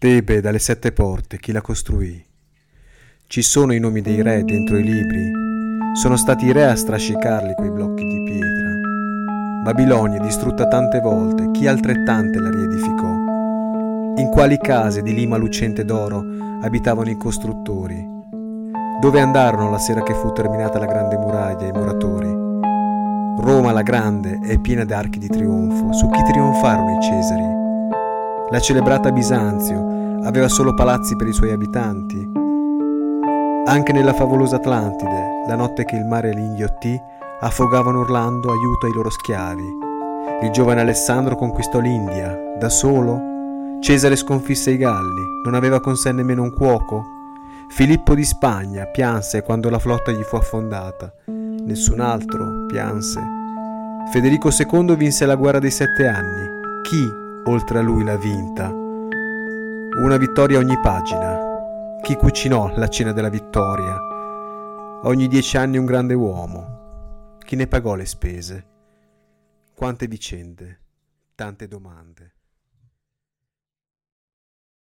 Tebe dalle sette porte, chi la costruì? Ci sono i nomi dei re dentro i libri? Sono stati i re a strascicarli quei blocchi di pietra. Babilonia distrutta tante volte, chi altrettante la riedificò? In quali case di lima lucente d'oro abitavano i costruttori? Dove andarono la sera che fu terminata la grande muraglia i muratori? Roma la grande è piena d'archi di trionfo, su chi trionfarono i Cesari? La celebrata Bisanzio aveva solo palazzi per i suoi abitanti. Anche nella favolosa Atlantide, la notte che il mare li inghiottì, affogavano urlando aiuto ai loro schiavi. Il giovane Alessandro conquistò l'India, da solo? Cesare sconfisse i Galli, non aveva con sé nemmeno un cuoco? Filippo di Spagna pianse quando la flotta gli fu affondata. Nessun altro pianse. Federico II vinse la guerra dei sette anni. Chi oltre a lui l'ha vinta. Una vittoria ogni pagina. Chi cucinò la cena della vittoria? Ogni dieci anni un grande uomo. Chi ne pagò le spese? Quante vicende, tante domande.